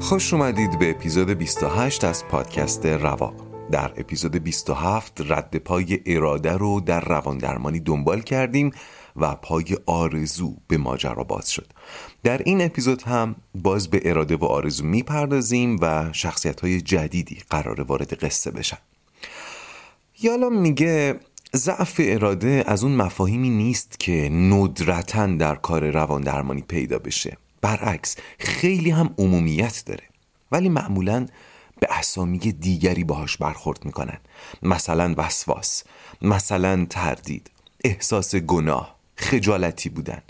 خوش اومدید به اپیزود 28 از پادکست رواق در اپیزود 27 رد پای اراده رو در روان درمانی دنبال کردیم و پای آرزو به ماجرا باز شد. در این اپیزود هم باز به اراده و آرزو می‌پردازیم و شخصیت های جدیدی قرار وارد قصه بشن. یالا میگه ضعف اراده از اون مفاهیمی نیست که ندرتا در کار روان درمانی پیدا بشه. برعکس خیلی هم عمومیت داره. ولی معمولا به اسامی دیگری باهاش برخورد می‌کنن. مثلا وسواس مثلا تردید احساس گناه خجالتی بودن.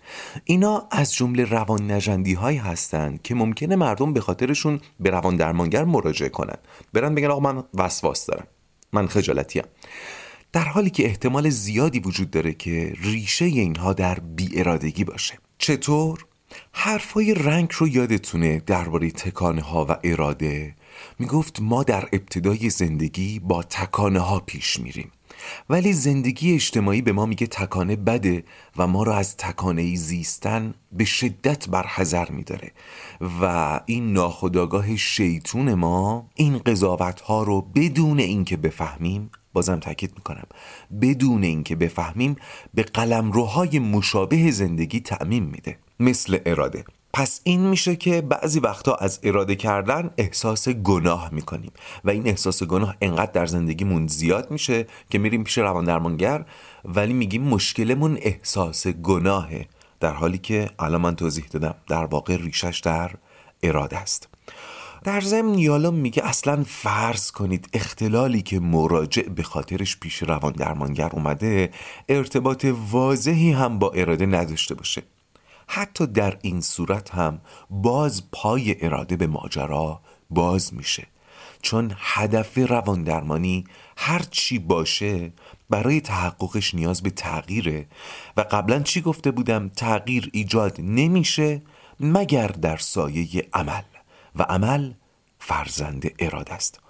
اینا از جمله روان نجندی هایی هستند که ممکنه مردم به خاطرشون به روان درمانگر مراجعه کنن. برن بگن آقا من وسواس دارم. من خجالتیم. در حالی که احتمال زیادی وجود داره که ریشه اینها در بیارادگی باشه. چطور؟ حرفای رنگ رو یادتونه درباره تکانه ها و اراده؟ می‌گفت ما در ابتدای زندگی با تکانه ها پیش میریم. ولی زندگی اجتماعی به ما میگه تکانه بده و ما رو از تکانه زیستن به شدت برحضر میداره. و این ناخداگاه شیطون ما این قضاوت ها رو بدون اینکه بفهمیم بازم تاکید می‌کنم بدون اینکه بفهمیم به قلمروهای مشابه زندگی تعمین میده. مثل اراده. پس این میشه که بعضی وقتا از اراده کردن احساس گناه می‌کنیم. و این احساس گناه انقدر در زندگیمون زیاد میشه که میریم پیش روان درمانگر ولی میگیم مشکلمون احساس گناهه. در حالی که الان من توضیح دادم در واقع ریشش در اراده است. در ضمن یالا میگه اصلا فرض کنید اختلالی که مراجع به خاطرش پیش روان درمانگر اومده ارتباط واضحی هم با اراده نداشته باشه. حتی در این صورت هم باز پای اراده به ماجرا باز میشه. چون هدف روان درمانی هر چی باشه برای تحققش نیاز به تغییره. و قبلا چی گفته بودم؟ تغییر ایجاد نمیشه مگر در سایه عمل. و عمل فرزند اراده است.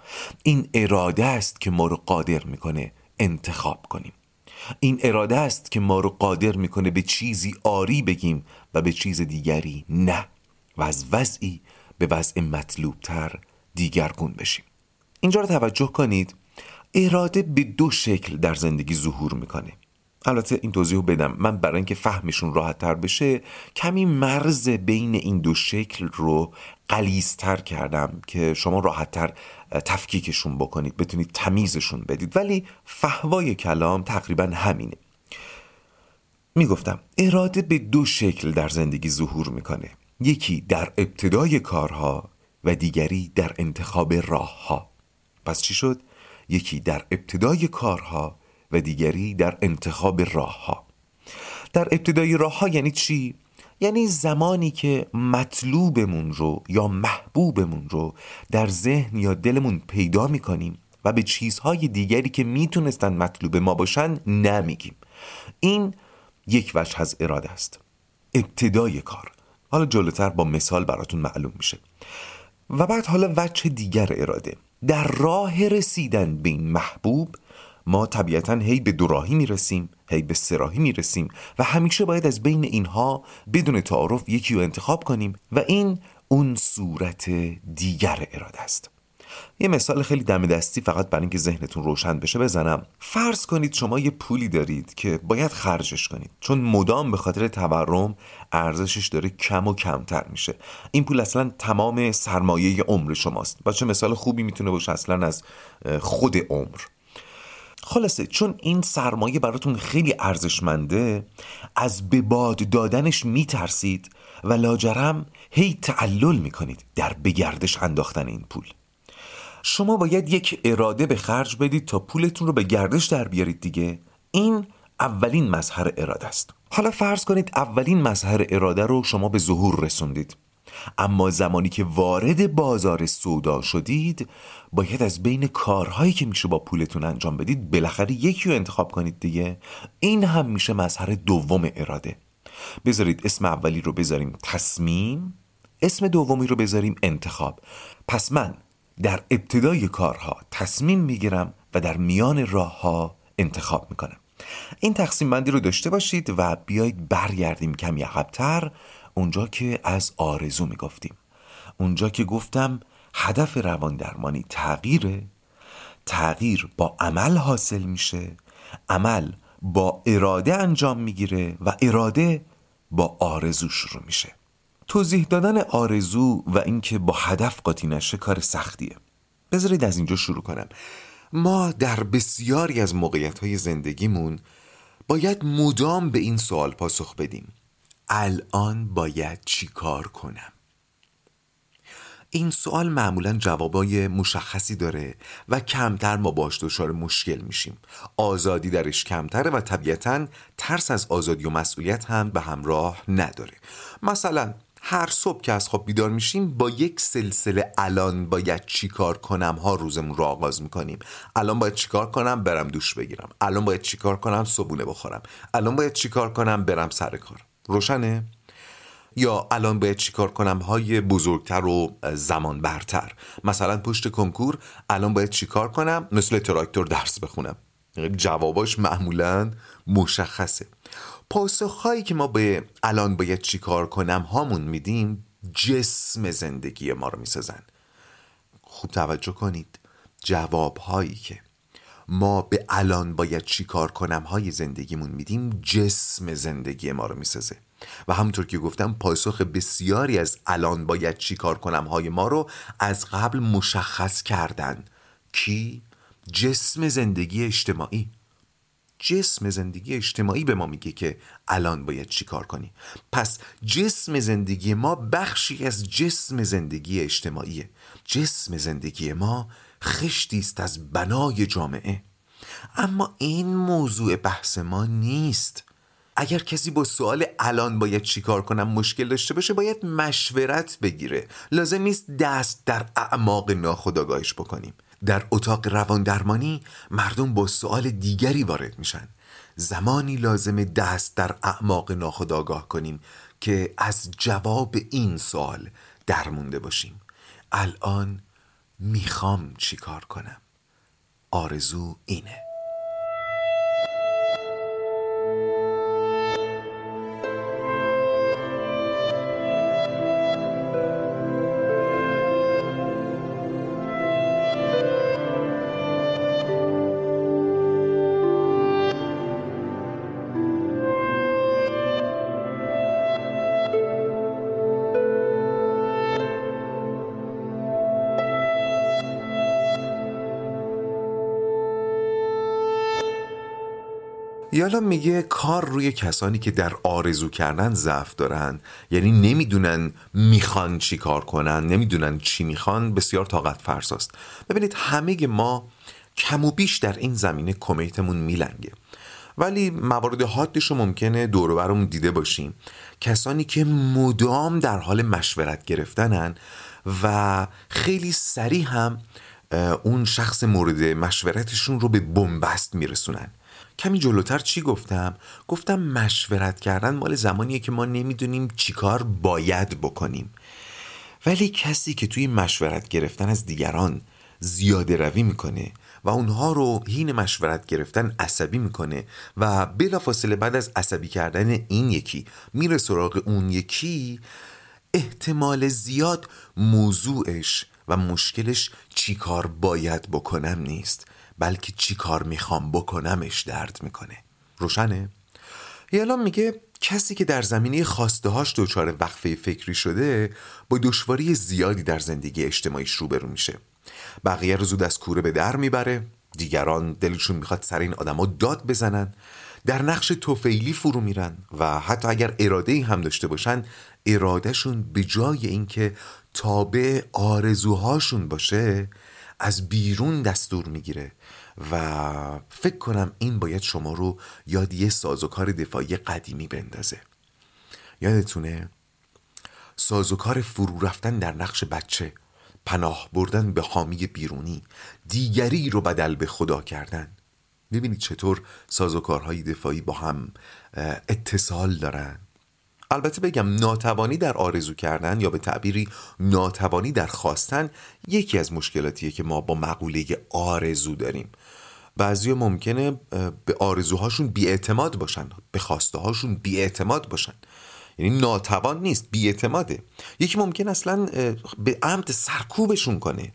این اراده است که ما رو قادر می‌کنه انتخاب کنیم. این اراده است که ما رو قادر می‌کنه به چیزی آری بگیم و به چیز دیگری نه و از وضعی به وضع مطلوبتر دیگرگون بشیم. اینجا رو توجه کنید. اراده به دو شکل در زندگی ظهور می‌کنه. البته این توضیح بدم. من برای اینکه فهمشون راحت تر بشه کمی مرز بین این دو شکل رو قلیزتر کردم که شما راحت تر تفکیکشون بکنید. بتونید تمیزشون بدید. ولی فهوای کلام تقریبا همینه. می‌گفتم اراده به دو شکل در زندگی ظهور می‌کنه. یکی در ابتدای کارها و دیگری در انتخاب راهها. پس چی شد؟ یکی در ابتدای کارها و دیگری در انتخاب راهها. در ابتدای راهها یعنی چی؟ یعنی زمانی که مطلوبمون رو یا محبوبمون رو در ذهن یا دلمون پیدا می‌کنیم و به چیزهای دیگری که می‌تونستن مطلوب ما باشن نمیگیم. این یک وجه از اراده است. ابتدای کار. حالا جلوتر با مثال براتون معلوم میشه. و بعد حالا وجه دیگر اراده. در راه رسیدن به این محبوب ما طبیعتا هی به دوراهی می‌رسیم هی به سراهی می‌رسیم و همیشه باید از بین اینها بدون تعارف یکی رو انتخاب کنیم و این اون صورت دیگر اراده است. یه مثال خیلی دم دستی فقط برای اینکه ذهنتون روشن بشه بزنم. فرض کنید شما یه پولی دارید که باید خرجش کنید. چون مدام به خاطر تورم ارزشش داره کم و کمتر میشه. این پول اصلا تمام سرمایه عمر شماست. و چه مثال خوبی می‌تونه باشه اصلا از خود عمر. خلاصه چون این سرمایه براتون خیلی ارزشمنده از به باد دادنش میترسید و لاجرم هی تعلل می‌کنید در بگردش انداختن این پول. شما باید یک اراده به خرج بدید تا پولتون رو به گردش در بیارید دیگه. این اولین مظهر اراده است. حالا فرض کنید اولین مظهر اراده رو شما به ظهور رسوندید. اما زمانی که وارد بازار سودا شدید باید از بین کارهایی که میشه با پولتون انجام بدید بالاخره یکی رو انتخاب کنید دیگه. این هم میشه مظهر دوم اراده. بذارید اسم اولی رو بذاریم تصمیم اسم دومی رو بذاریم انتخاب. پس من در ابتدای کارها تصمیم می‌گیرم و در میان راه ها انتخاب می‌کنم. این تقسیم بندی رو داشته باشید و بیایید برگردیم کمی عقبتر. اونجا که از آرزو می‌گفتیم. اونجا که گفتم هدف روان درمانی تغییره تغییر با عمل حاصل میشه عمل با اراده انجام می‌گیره و اراده با آرزو شروع میشه. توضیح دادن آرزو و اینکه با هدف قاطی نشه کار سختیه. بذارید از اینجا شروع کنم. ما در بسیاری از موقعیت های زندگیمون باید مدام به این سوال پاسخ بدیم. الان باید چی کار کنم؟ این سوال معمولا جوابای مشخصی داره و کمتر ما باش دچار مشکل میشیم. آزادی درش کمتره و طبیعتا ترس از آزادی و مسئولیت هم به همراه نداره. مثلا هر صبح که از خواب بیدار میشیم با یک سلسله الان باید چیکار کنم ها روزمون رو آغاز می‌کنیم. الان باید چیکار کنم؟ برم دوش بگیرم. الان باید چیکار کنم؟ صبونه بخورم. الان باید چیکار کنم؟ برم سر کار. روشنه؟ یا الان باید چیکار کنم های بزرگتر و زمان برتر؟ مثلا پشت کنکور الان باید چیکار کنم؟ مثل تراکتور درس بخونم. جواباش معمولا مشخصه. پاسخهایی که ما به الان باید چیکار کنم هامون میدیم جسم زندگی ما رو می‌سازن. خوب توجه کنید. جواب هایی که ما به الان باید چیکار کنم های زندگیمون میدیم جسم زندگی ما رو می‌سازه. و همونطور که گفتم پاسخ بسیاری از الان باید چیکار کنم های ما رو از قبل مشخص کردن. کی؟ جسم زندگی اجتماعی. جسم زندگی اجتماعی به ما میگه که الان باید چی کار کنی. پس جسم زندگی ما بخشی از جسم زندگی اجتماعیه. جسم زندگی ما خشتی است از بنای جامعه. اما این موضوع بحث ما نیست. اگر کسی با سوال الان باید چیکار کنم مشکل داشته باشه باید مشورت بگیره. لازم نیست دست در اعماق ناخودآگاهش بکنیم. در اتاق روان درمانی مردم با سوال دیگری وارد میشن. زمانی لازم دست در اعماق ناخودآگاه کنیم که از جواب این سوال درمونده باشیم. الان می‌خوام چیکار کنم؟ آرزو اینه. میگه کار روی کسانی که در آرزو کردن ضعف دارن. یعنی نمی‌دونن می‌خوان چی کار کنن نمی‌دونن چی می‌خوان بسیار طاقت فرساست. ببینید همه ما کم و بیش در این زمینه کمیتمون میلنگه. ولی موارد حادش رو ممکنه دور برمون دیده باشیم. کسانی که مدام در حال مشورت گرفتنن و خیلی سریع هم اون شخص مورد مشورتشون رو به بنبست میرسونن. کمی جلوتر چی گفتم؟ گفتم مشورت کردن مال زمانیه که ما نمی‌دونیم چیکار باید بکنیم ولی کسی که توی مشورت گرفتن از دیگران زیاده روی می‌کنه و اونها رو هین مشورت گرفتن عصبی می‌کنه و بلافاصله بعد از عصبی کردن این یکی میره سراغ اون یکی احتمال زیاد موضوعش و مشکلش چیکار باید بکنم نیست بلکه چی کار می‌خوام بکنمش درد می‌کنه. روشنه؟ یالا میگه کسی که در زمینه خواسته هاش دچار وقفه فکری شده با دشواری زیادی در زندگی اجتماعیش روبرو میشه. بقیه رو زود از کوره به در می‌بره. دیگران دلشون می‌خواد سر این آدما داد بزنن. در نقش توفیلی فرو میرن و حتی اگر اراده هم داشته باشن ارادهشون به جای اینکه تابع آرزوهاشون باشه از بیرون دستور می‌گیره. و فکر کنم این باید شما رو یاد یه سازوکار دفاعی قدیمی بندازه. یادتونه؟ سازوکار فرو رفتن در نقش بچه پناه بردن به حامی بیرونی دیگری رو بدل به خدا کردن. ببینید چطور سازوکارهای دفاعی با هم اتصال دارن؟ البته بگم ناتوانی در آرزو کردن یا به تعبیری ناتوانی در خواستن یکی از مشکلاتیه که ما با مقوله آرزو داریم. بعضی ممکنه به آرزوهاشون بیاعتماد باشن به خواسته هاشون بیاعتماد باشن. یعنی ناتوان نیست بیاعتماده. یکی ممکن اصلا به عمد سرکوبشون کنه.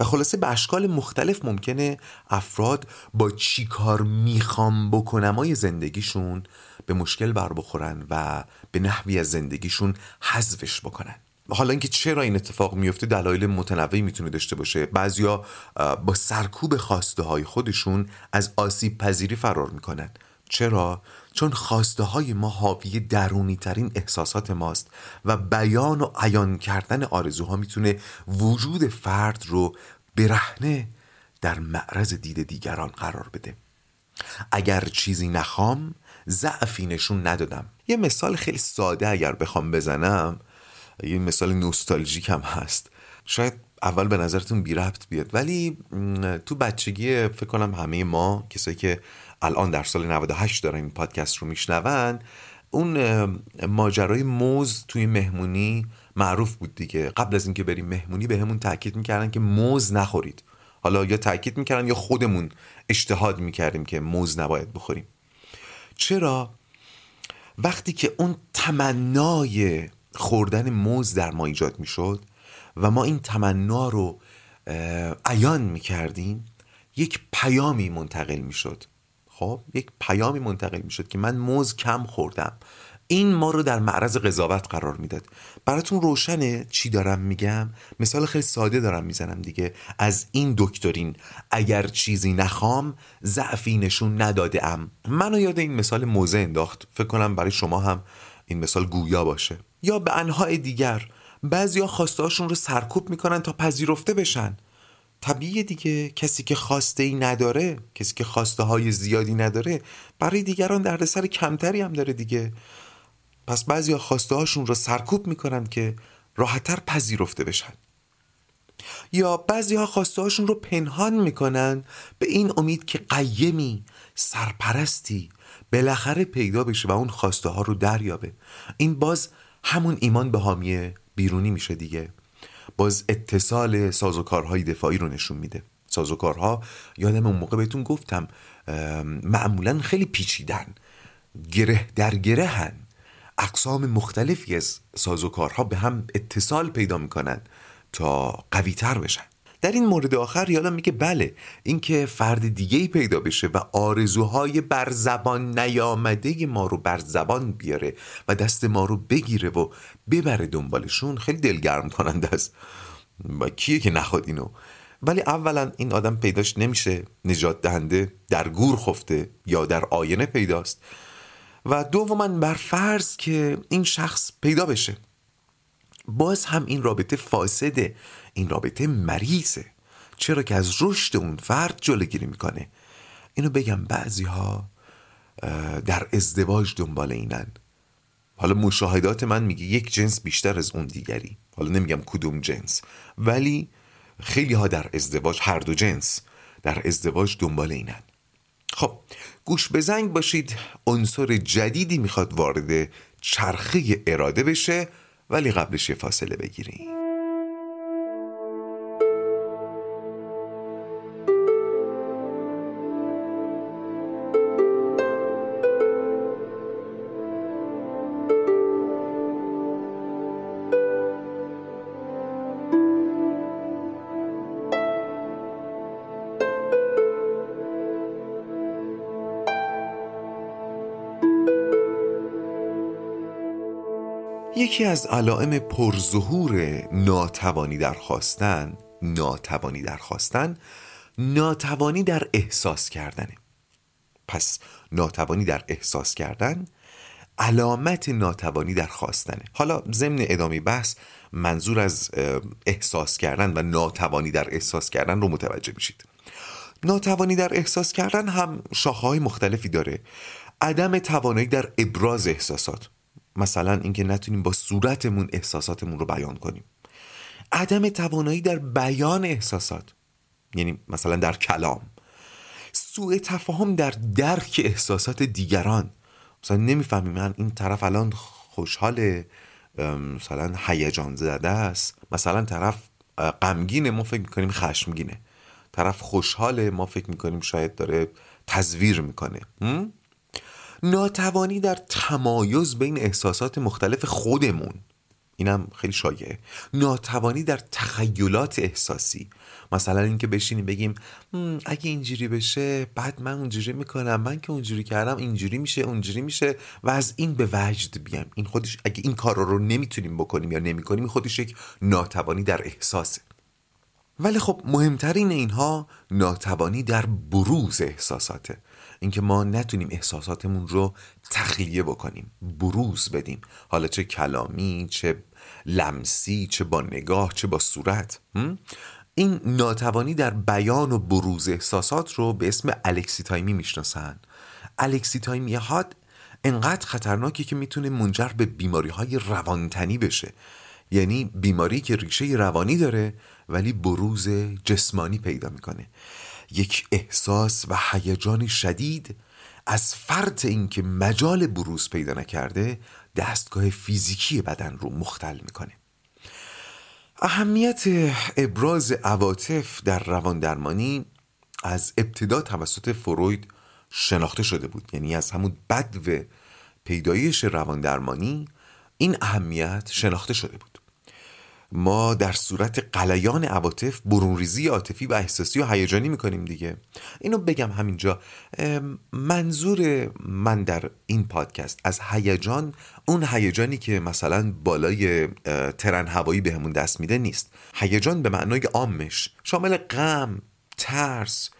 و خلاصه به اشکال مختلف ممکنه افراد با چی کار می‌خوام بکنم های زندگیشون به مشکل بر بخورن و به نحوی از زندگیشون حذفش بکنن. حالا اینکه چرا این اتفاق میفته دلایل متنوعی می‌تونه داشته باشه. بعضیا با سرکوب خواسته های خودشون از آسیب پذیری فرار می‌کنن. چرا؟ چون خواسته های ما حاوی درونی ترین احساسات ماست و بیان و عیان کردن آرزوها می‌تونه وجود فرد رو برهنه در معرض دید دیگران قرار بده. اگر چیزی نخوام ضعفی نشون ندادم. یه مثال خیلی ساده اگر بخوام بزنم. یه مثال نوستالژیک هم هست. شاید اول به نظرتون بی ربط بیاد ولی تو بچگی فکر کنم همه ما کسایی که الان در سال 98 دارن این پادکست رو میشنون اون ماجرای موز توی مهمونی معروف بود دیگه. قبل از اینکه بریم مهمونی به همون تاکید می‌کردن که موز نخورید. حالا یا تاکید می‌کردن یا خودمون اجتهاد می‌کردیم که موز نباید بخوریم. چرا؟ وقتی که اون تمنای خوردن موز در ما ایجاد می‌شد و ما این تمنا رو عیان می‌کردیم یک پیامی منتقل می‌شد. خب؟ یک پیامی منتقل می‌شد که من موز کم خوردم. این ما رو در معرض قضاوت قرار می‌داد. براتون روشنه چی دارم میگم؟ مثال خیلی ساده دارم می‌زنم دیگه. از این دکترین اگر چیزی نخوام ضعفی نشون نداده ام منو یاد این مثال موزه انداخت. فکر کنم برای شما هم این مثال گویا باشه. یا به انهای دیگر. بعضیا خواسته رو سرکوب می‌کنن تا پذیرفته بشن. طبیعیه دیگه. کسی که خواسته ای نداره کسی که خواسته های زیادی نداره برای دیگران دردسر کمتری هم داره دیگه. پس بعضی خواسته هاشون رو سرکوب می‌کنن که راحتتر پذیرفته بشن. یا بعضی ها خواسته هاشون رو پنهان می‌کنن به این امید که قیمی سرپرستی بالاخره پیدا بشه و اون خواسته ها رو دریابه. این باز همون ایمان به حامی بیرونی میشه دیگه. باز اتصال سازوکارهای دفاعی رو نشون میده. سازوکارها یادم اون موقع بهتون گفتم معمولا خیلی پیچیدن گره در گره هن. اقسام مختلفی از سازوکارها به هم اتصال پیدا می‌کنن تا قوی تر بشن. در این مورد آخر یادم میگه بله اینکه فرد دیگه ای پیدا بشه و آرزوهای بر زبان نیامده ما رو بر زبان بیاره و دست ما رو بگیره و ببره دنبالشون خیلی دلگرم کننده است. و کیه که نخواد اینو؟ ولی اولا این آدم پیداش نمیشه نجات دهنده در گور خفته یا در آینه پیداست. و دوما بر فرض که این شخص پیدا بشه. باز هم این رابطه فاسده این رابطه مریضه. چرا که از رشد اون فرد جلوگیری می‌کنه. اینو بگم بعضی ها در ازدواج دنبال اینن. حالا مشاهدات من میگه یک جنس بیشتر از اون دیگری. حالا نمیگم کدوم جنس. ولی خیلی ها در ازدواج هر دو جنس در ازدواج دنبال اینن. خب گوش بزنگ باشید. عنصر جدیدی می‌خواد وارد چرخه اراده بشه ولی قبلش یه فاصله بگیریم. یکی از علائم پرظهور ناتوانی در خواستن ناتوانی در خواستن ناتوانی در احساس کردنه. پس ناتوانی در احساس کردن علامت ناتوانی در خواستنه حالا ضمن ادامه بحث منظور از احساس کردن و ناتوانی در احساس کردن رو متوجه میشید. ناتوانی در احساس کردن هم های مختلفی داره. عدم توانایی در ابراز احساسات. مثلا اینکه نتونیم با صورتمون احساساتمون رو بیان کنیم. عدم توانایی در بیان احساسات یعنی مثلا در کلام. سوء تفاهم در درک احساسات دیگران. مثلا نمی‌فهمیم من این طرف الان خوشحال مثلا هیجان زده است. مثلا طرف غمگینه ما فکر می‌کنیم خشمگینه. طرف خوشحاله ما فکر می‌کنیم شاید داره تزویر می‌کنه. ناتوانی در تمایز بین احساسات مختلف خودمون. اینم خیلی شایعه. ناتوانی در تخیلات احساسی. مثلا اینکه بشینیم بگیم اگه اینجوری بشه بعد من اونجوری می‌کنم من که اونجوری کردم اینجوری میشه اونجوری میشه و از این به وجد بیام این خودش اگه این کار رو نمی‌تونیم بکنیم یا نمی‌کنیم خودش یک ناتوانی در احساسه ولی خب مهمترین اینها ناتوانی در بروز احساساته. اینکه ما نتونیم احساساتمون رو تخلیه بکنیم بروز بدیم. حالا چه کلامی چه لمسی چه با نگاه چه با صورت. این ناتوانی در بیان و بروز احساسات رو به اسم الکسی تایمی می‌شناسن. الکسی تایمی ها انقدر خطرناکی که می‌تونه منجر به بیماری های روانتنی بشه. یعنی بیماری که ریشه روانی داره ولی بروز جسمانی پیدا می‌کنه. یک احساس و هیجان شدید از فرط اینکه مجال بروز پیدا نکرده دستگاه فیزیکی بدن رو مختل می‌کنه. اهمیت ابراز عواطف در روان درمانی از ابتدا توسط فروید شناخته شده بود. یعنی از همون بدو پیدایش روان درمانی این اهمیت شناخته شده بود. ما در صورت قلیان عواطف برونریزی عاطفی و احساسی و هیجانی می‌کنیم دیگه. اینو بگم همینجا. منظور من در این پادکست از هیجان اون هیجانی که مثلا بالای ترن هوایی بهمون دست میده نیست. هیجان به معنای عامش. شامل غم ترس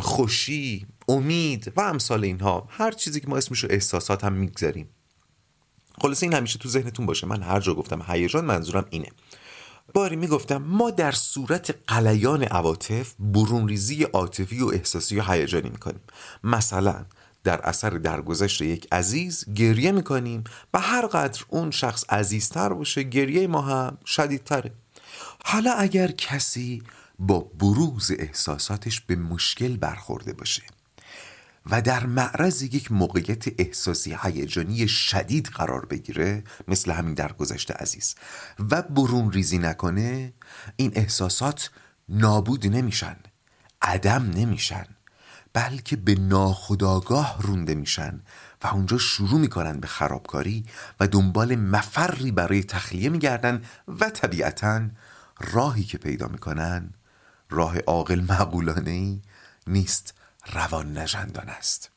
خوشی امید و امثال اینها. هر چیزی که ما اسمش رو احساسات هم می‌گذاریم. خلاصه این همیشه تو ذهنتون باشه. من هر جا گفتم هیجان منظورم اینه. باری می‌گفتم ما در صورت قلیان عواطف برونریزی عاطفی و احساسی و هیجانی می‌کنیم. مثلا در اثر درگذشت یک عزیز گریه می‌کنیم و هر قدر اون شخص عزیزتر باشه گریه ما هم شدیدتره. حالا اگر کسی با بروز احساساتش به مشکل برخورده باشه و در معرض یک موقعیت احساسی هیجانی شدید قرار بگیره مثل همین در گذشته عزیز. و برون ریزی نکنه این احساسات نابود نمیشن عدم نمیشن بلکه به ناخداگاه رونده میشن و اونجا شروع می‌کنن به خرابکاری و دنبال مفری برای تخلیه میگردن و طبیعتا راهی که پیدا می‌کنن راه عاقل معقولانه نیست. روان نجندان است.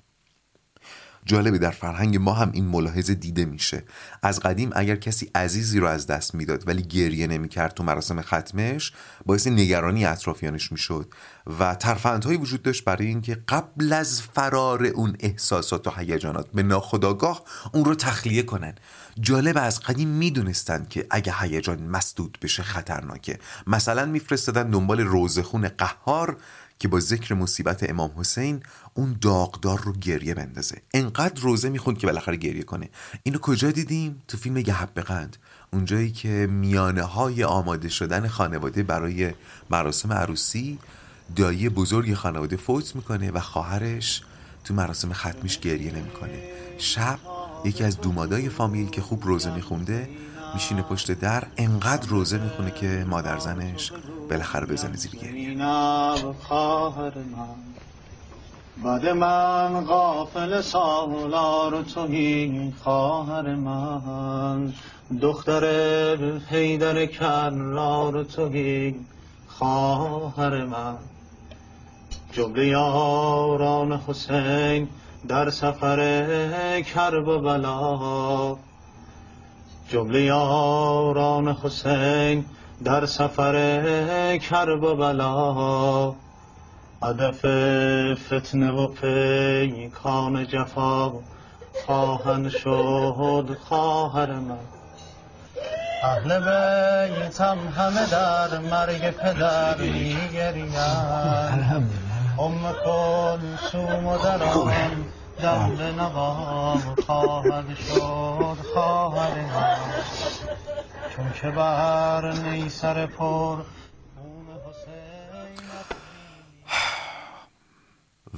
جالبه در فرهنگ ما هم این ملاحظه دیده میشه. از قدیم اگر کسی عزیزی رو از دست می‌داد ولی گریه نمی‌کرد تو مراسم ختمش باعث نگرانی اطرافیانش می‌شد و ترفندهایی وجود داشت برای اینکه قبل از فرار اون احساسات و هیجانات به ناخداگاه اون رو تخلیه کنن. جالب از قدیم می‌دونستن که اگه هیجان مسدود بشه خطرناکه. مثلا میفرستادن دنبال روزخون قهار که با ذکر مصیبت امام حسین اون داغدار رو گریه بندازه. انقدر روزه می‌خوند که بالاخره گریه کنه. اینو کجا دیدیم؟ تو فیلم یحب قند. اونجایی که میانه های آماده شدن خانواده برای مراسم عروسی دایی بزرگ خانواده فوت می‌کنه و خواهرش تو مراسم ختمیش گریه نمی‌کنه. شب یکی از دومادای فامیل که خوب روزه میخونده میشینه پشت در انقدر روزه می‌خونه که مادر زنش بالاخره بزنه زیر گریه بعد من. غافل سالار توی خواهر من. دختر حیدر کرار توی خواهر من. جمله یاران حسین در سفر کرب و بلا. جمله یاران حسین در سفر کرب و بلا هدف فتنه و پیکان جفا خواهن شد خواهر من. اهل بیتم همه در مرگ پدر میگریم. ام کلسوم و در آن دم نوام خواهد شد خواهد چون که بر نیسر پر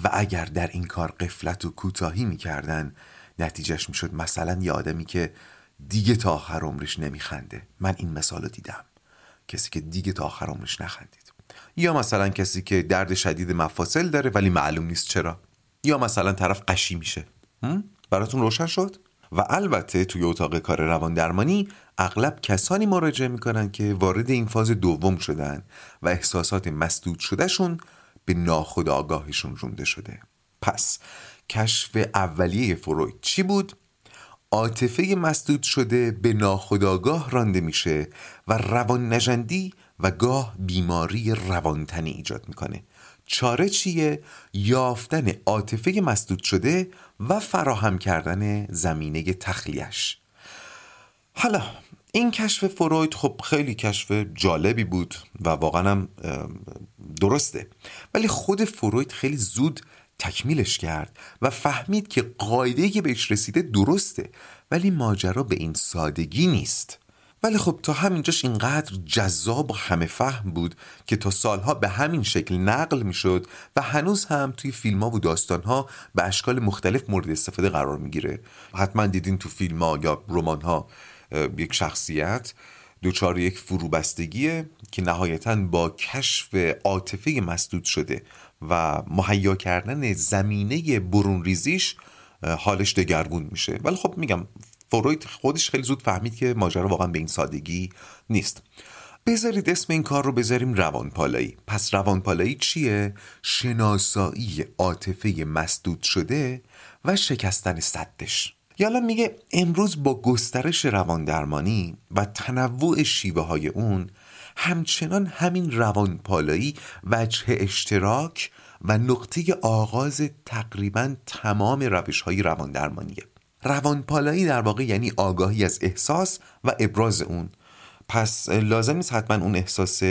و اگر در این کار قفلت و کوتاهی می‌کردن نتیجهش می‌شد مثلا یه آدمی که دیگه تا آخر عمرش نمیخنده. من این مثال رو دیدم. کسی که دیگه تا آخر عمرش نخندید. یا مثلا کسی که درد شدید مفاصل داره ولی معلوم نیست چرا. یا مثلا طرف قشی میشه. براتون روشن شد؟ و البته توی اتاق کار روان درمانی اغلب کسانی مراجعه می‌کنن که وارد این فاز دوم شدن و احساسات مسدود شدهشون به ناخودآگاهشون رونده شده پس کشف اولیه فروید چی بود؟ عاطفه مسدود شده به ناخودآگاه رانده میشه و روان نجندی و گاه بیماری روانتنی ایجاد می‌کنه چاره چیه؟ یافتن عاطفه مسدود شده و فراهم کردن زمینه تخلیش حالا این کشف فروید خب خیلی کشف جالبی بود و واقعا هم درسته. ولی خود فروید خیلی زود تکمیلش کرد و فهمید که قاعده که بهش رسیده درسته ولی ماجرا به این سادگی نیست. ولی خب تا همینجاش اینقدر جذاب و همه فهم بود که تا سالها به همین شکل نقل می‌شد و هنوز هم توی فیلم ها و داستان ها به اشکال مختلف مورد استفاده قرار می‌گیره. حتما دیدین تو فیلم ها یا رمان ها یک شخصیت دوچار یک فروبستگیه که نهایتا با کشف عاطفه مسدود شده و مهیا کردن زمینه برون ریزیش حالش دگرگون میشه. ولی خب میگم فروید خودش خیلی زود فهمید که ماجرا واقعا به این سادگی نیست. بذارید اسم این کار رو بذاریم روانپالایی. پس روانپالایی چیه؟ شناسایی عاطفه مسدود شده و شکستن صدش. یالا میگه امروز با گسترش رواندرمانی و تنوع شیوه های اون همچنان همین روانپالایی وجه اشتراک و نقطه آغاز تقریبا تمام روش های رواندرمانیه. روانپالایی در واقع یعنی آگاهی از احساس و ابراز اون. پس لازم نیست حتما اون احساس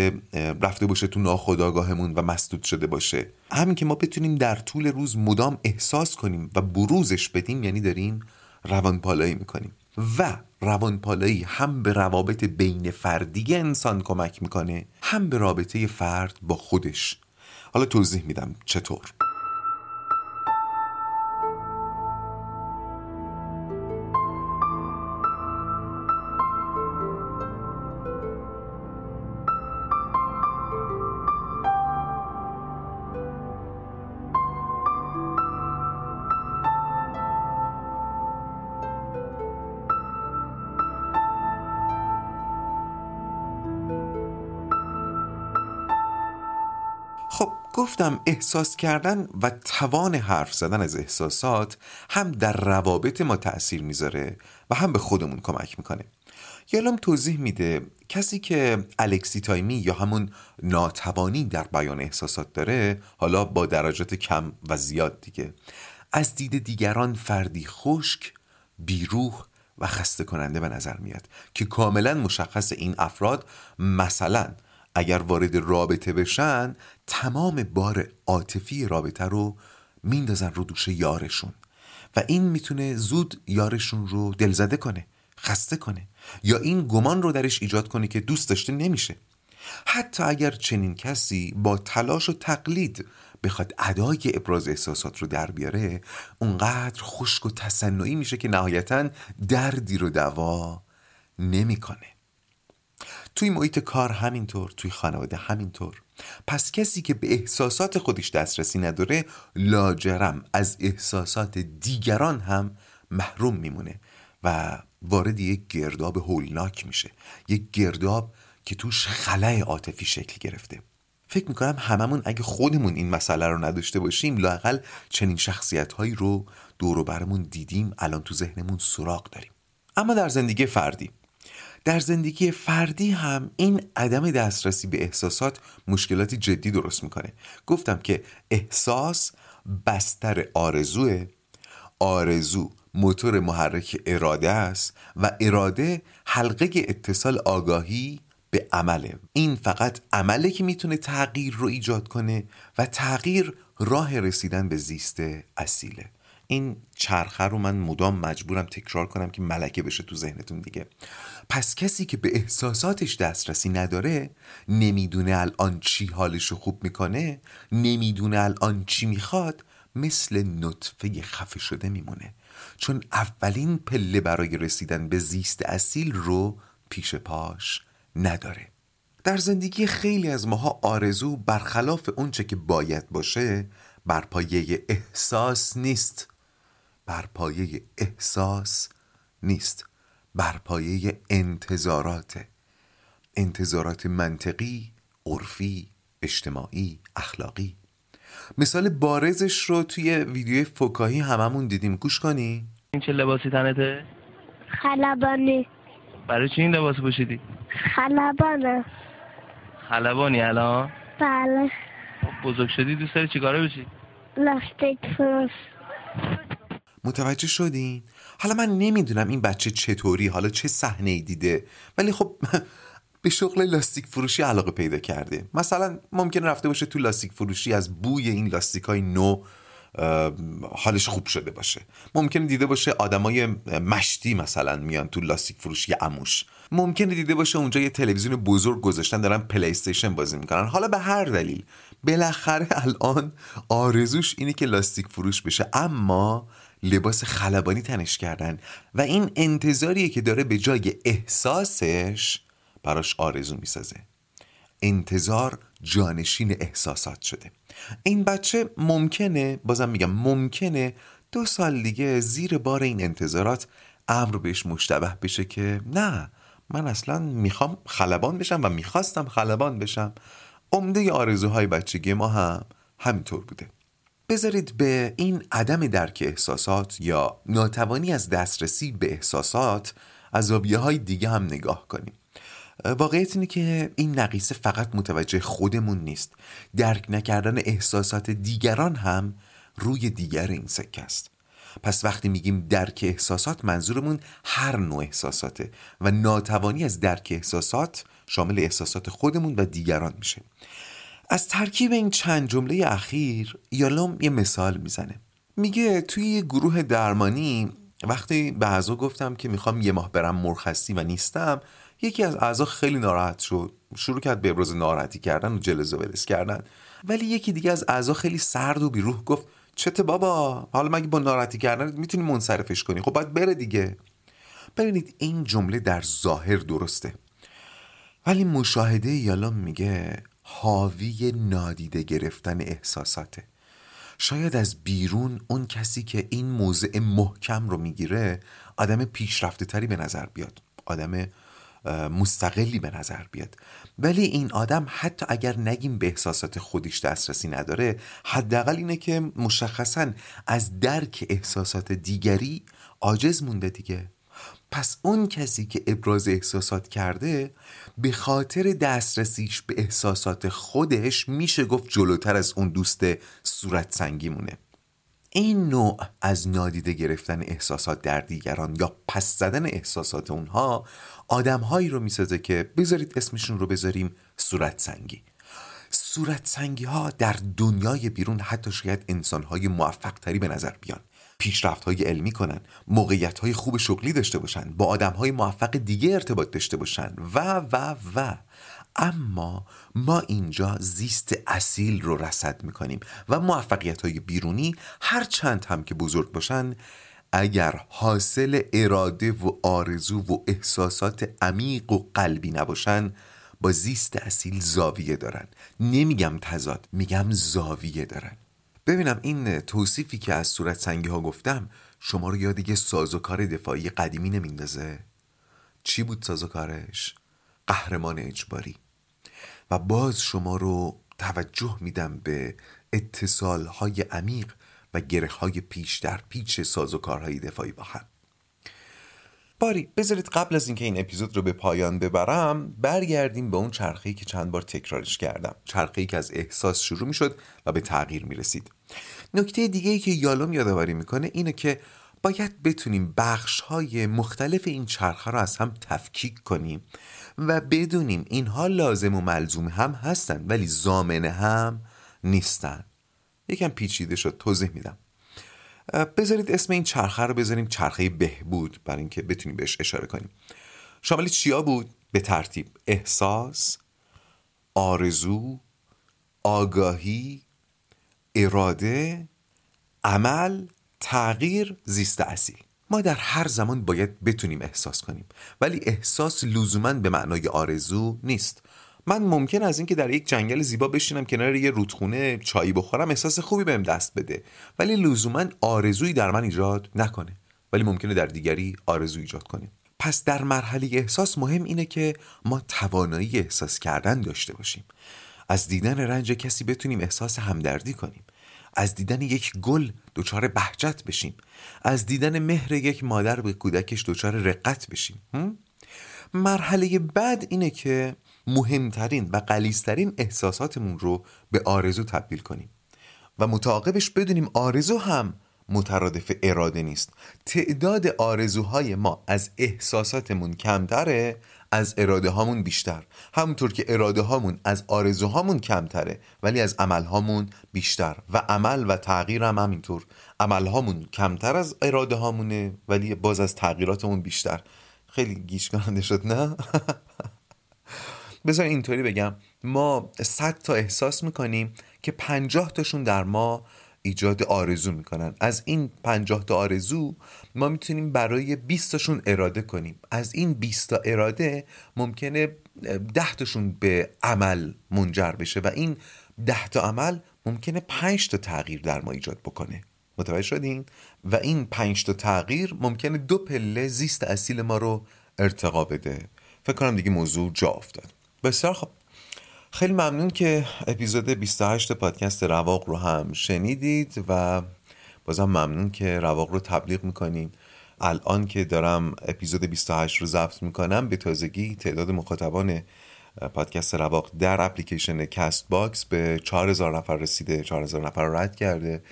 رفته باشه تو ناخودآگاهمون و مسدود شده باشه. همین که ما بتونیم در طول روز مدام احساس کنیم و بروزش بدیم یعنی داریم روانپالایی می‌کنیم. و روانپالایی هم به روابط بین فردی انسان کمک می‌کنه هم به رابطه فرد با خودش. حالا توضیح میدم چطور. گفتم احساس کردن و توان حرف زدن از احساسات هم در روابط ما تأثیر می‌ذاره و هم به خودمون کمک می‌کنه. یالام توضیح میده کسی که الکسی تایمی یا همون ناتوانی در بیان احساسات داره حالا با درجات کم و زیاد دیگه از دید دیگران فردی خشک بیروح و خسته کننده به نظر میاد که کاملا مشخص این افراد مثلا اگر وارد رابطه بشن تمام بار عاطفی رابطه رو میندازن رو دوش یارشون. و این می‌تونه زود یارشون رو دلزده کنه خسته کنه یا این گمان رو درش ایجاد کنه که دوست داشته نمیشه. حتی اگر چنین کسی با تلاش و تقلید بخواد ادای ابراز احساسات رو در بیاره اونقدر خشک و تصنعی میشه که نهایتا دردی رو دوا نمی‌کنه. توی محیط کار همینطور توی خانواده همینطور. پس کسی که به احساسات خودش دسترسی نداره لاجرم از احساسات دیگران هم محروم میمونه و وارد یک گرداب هولناک میشه. یک گرداب که توش خلای عاطفی شکل گرفته. فکر می‌کنم هممون اگه خودمون این مسئله رو نداشته باشیم لاقل چنین شخصیت هایی رو دور برمون دیدیم الان تو ذهنمون سراغ داریم. اما در زندگی فردی در زندگی فردی هم این عدم دسترسی به احساسات مشکلاتی جدی درست می‌کنه. گفتم که احساس بستر آرزوه. آرزو موتور محرک اراده است و اراده حلقه اتصال آگاهی به عمله. این فقط عمله که می‌تونه تغییر رو ایجاد کنه و تغییر راه رسیدن به زیست اصیله. این چرخه رو من مدام مجبورم تکرار کنم که ملکه بشه تو ذهنتون دیگه. پس کسی که به احساساتش دسترسی نداره نمی‌دونه الان چی حالش رو خوب می‌کنه نمی‌دونه الان چی می‌خواد مثل نطفه خفه شده میمونه. چون اولین پله برای رسیدن به زیست اصیل رو پیش پاش نداره. در زندگی خیلی از ماها آرزو برخلاف اونچه که باید باشه بر پایه احساس نیست. بر پایه احساس نیست بر پایه انتظارات انتظارات منطقی عرفی اجتماعی اخلاقی مثال بارزش رو توی ویدیو فکاهی هممون دیدیم گوش کنی این چه لباسی تنته؟ خلبانی برای چی این لباس پوشیدی؟ خلبانه خلبانی الان؟ بله خب، بزرگ شدی دوست داری چیکاره بشی؟ لاستیک فروش متوجه شدین؟ حالا من نمی‌دونم این بچه چطوری حالا چه صحنه ای دیده. ولی خب به شغل لاستیک فروشی علاقه پیدا کرده. مثلا ممکن رفته باشه تو لاستیک فروشی از بوی این لاستیک های نو حالش خوب شده باشه. ممکن دیده باشه آدمای مشتی مثلا میان تو لاستیک فروشی اموش. ممکنه دیده باشه اونجا یه تلویزیون بزرگ گذاشتن دارن پلی استیشن بازی می‌کنن. حالا به هر دلیل. بالاخره الان آرزوش اینه که لاستیک فروش بشه. اما لباس خلبانی تنش کردن. و این انتظاریه که داره به جای احساسش براش آرزو می‌سازه. انتظار جانشین احساسات شده. این بچه ممکنه بازم میگم ممکنه دو سال دیگه زیر بار این انتظارات امر بهش مشتبه بشه که نه من اصلا می‌خوام خلبان بشم و می‌خواستم خلبان بشم. عمده آرزوهای بچگی ما هم همینطور بوده. بذارید به این عدم درک احساسات یا ناتوانی از دسترسی به احساسات از زاویه های دیگه هم نگاه کنیم. واقعیت اینه که این نقیصه فقط متوجه خودمون نیست. درک نکردن احساسات دیگران هم روی دیگر این سکه است. پس وقتی میگیم درک احساسات منظورمون هر نوع احساساته و ناتوانی از درک احساسات شامل احساسات خودمون و دیگران میشه. از ترکیب این چند جمله اخیر یالوم یه مثال می‌زنه. میگه توی یه گروه درمانی وقتی به اعضا گفتم که می‌خوام یه ماه برم مرخصی و نیستم یکی از اعضا خیلی ناراحت شد. شروع کرد به ابراز ناراحتی کردن و جلز و کردن. ولی یکی دیگه از اعضا خیلی سرد و بیروح گفت چته بابا حالا مگه با ناراحتی کردن می‌تونی منصرفش کنی؟ خب باید بره دیگه. ببینید این جمله در ظاهر درسته. ولی مشاهده یالام میگه حاوی نادیده گرفتن احساساته. شاید از بیرون اون کسی که این موضع محکم رو می‌گیره آدم پیشرفته تری به نظر بیاد آدم مستقلی به نظر بیاد. ولی این آدم حتی اگر نگیم به احساسات خودش دسترسی نداره حداقل اینه که مشخصا از درک احساسات دیگری عاجز مونده دیگه. پس اون کسی که ابراز احساسات کرده به خاطر دسترسیش به احساسات خودش میشه گفت جلوتر از اون دوست صورت سنگی مونه این نوع از نادیده گرفتن احساسات در دیگران یا پس زدن احساسات اونها آدمهایی رو می‌سازه که بذارید اسمشون رو بذاریم صورت سنگی. صورت سنگی ها در دنیای بیرون حتی شاید انسان های موفق تری به نظر بیان. پیشرفت های علمی کنن موقعیت های خوب شغلی داشته باشن با آدم های موفق دیگه ارتباط داشته باشن و و و. اما ما اینجا زیست اصیل رو رصد می‌کنیم و موفقیت های بیرونی هر چند هم که بزرگ باشن اگر حاصل اراده و آرزو و احساسات عمیق و قلبی نباشن با زیست اصیل زاویه دارن. نمیگم تضاد میگم زاویه دارن. ببینم این توصیفی که از صورت سنگی ها گفتم شما رو یاد یه سازوکار دفاعی قدیمی نمیندازه؟ چی بود سازوکارش؟ قهرمان اجباری. و باز شما رو توجه میدم به اتصال های عمیق و گره های پیش در پیچ سازوکارهای دفاعی با هم. باری بذارید قبل از اینکه این اپیزود رو به پایان ببرم برگردیم به اون چرخه‌ای که چند بار تکرارش کردم. چرخه‌ای که از احساس شروع می‌شد و به تغییر می‌رسید. نکته دیگه که یالوم یادآوری می‌کنه اینه که باید بتونیم بخش های مختلف این چرخه رو از هم تفکیک کنیم و بدونیم اینها لازم و ملزوم هم هستن ولی زامنه هم نیستن. یکم پیچیده شد توضیح میدم. بذارید اسم این چرخه رو بذاریم چرخه بهبود برای اینکه بتونیم بهش اشاره کنیم. شامل چیا بود؟ به ترتیب احساس آرزو آگاهی اراده عمل تغییر زیست اصیل. ما در هر زمان باید بتونیم احساس کنیم ولی احساس لزوما به معنای آرزو نیست. من ممکن از اینکه در یک جنگل زیبا بشینم کنار یه رودخونه چایی بخورم احساس خوبی بهم دست بده. ولی لزوما آرزویی در من ایجاد نکنه. ولی ممکنه در دیگری آرزو ایجاد کنه. پس در مرحله احساس مهم اینه که ما توانایی احساس کردن داشته باشیم. از دیدن رنج کسی بتونیم احساس همدردی کنیم. از دیدن یک گل دچار بهجت بشیم. از دیدن مهر یک مادر به کودکش دچار رقت بشیم. مرحله بعد اینه که مهمترین و قلیسترین احساساتمون رو به آرزو تبدیل کنیم و متعاقبش بدونیم آرزو هم مترادف اراده نیست. تعداد آرزوهای ما از احساساتمون کمتره از اراده هامون بیشتر. همونطور که اراده هامون از آرزوهامون کمتره ولی از عمل هامون بیشتر. و عمل و تغییر هم همینطور. عمل هامون کمتر از اراده هامونه ولی باز از تغییراتمون بیشتر. خیلی گیش کننده شد نه؟ بذار اینطوری بگم. ما صد تا احساس می‌کنیم که پنجاه تاشون در ما ایجاد آرزو می‌کنن. از این پنجاه تا آرزو ما می‌تونیم برای 20 تاشون اراده کنیم. از این 20 تا اراده ممکنه 10 تاشون به عمل منجر بشه و این 10 تا عمل ممکنه 5 تا تغییر در ما ایجاد بکنه. متوجه شدین؟ و این 5 تا تغییر ممکنه دو پله زیست اصیل ما رو ارتقا بده. فکر کنم دیگه موضوع جا افتاد. بسیار خب خیلی ممنون که اپیزود 28 پادکست رواق رو هم شنیدید و بازم ممنون که رواق رو تبلیغ می‌کنین. الان که دارم اپیزود 28 رو ضبط می‌کنم به تازگی تعداد مخاطبان پادکست رواق در اپلیکیشن Castbox به 4000 نفر رسیده 4000 نفر رو رد کرده.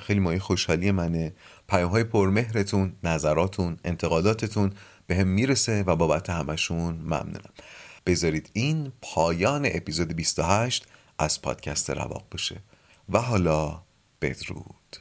خیلی مایه خوشحالی منه. پیام های پرمهرتون نظراتتون انتقاداتتون بهم می‌رسه و بابت همشون ممنونم. بذارید این پایان اپیزود 28 از پادکست رواق بشه. و حالا بدرود.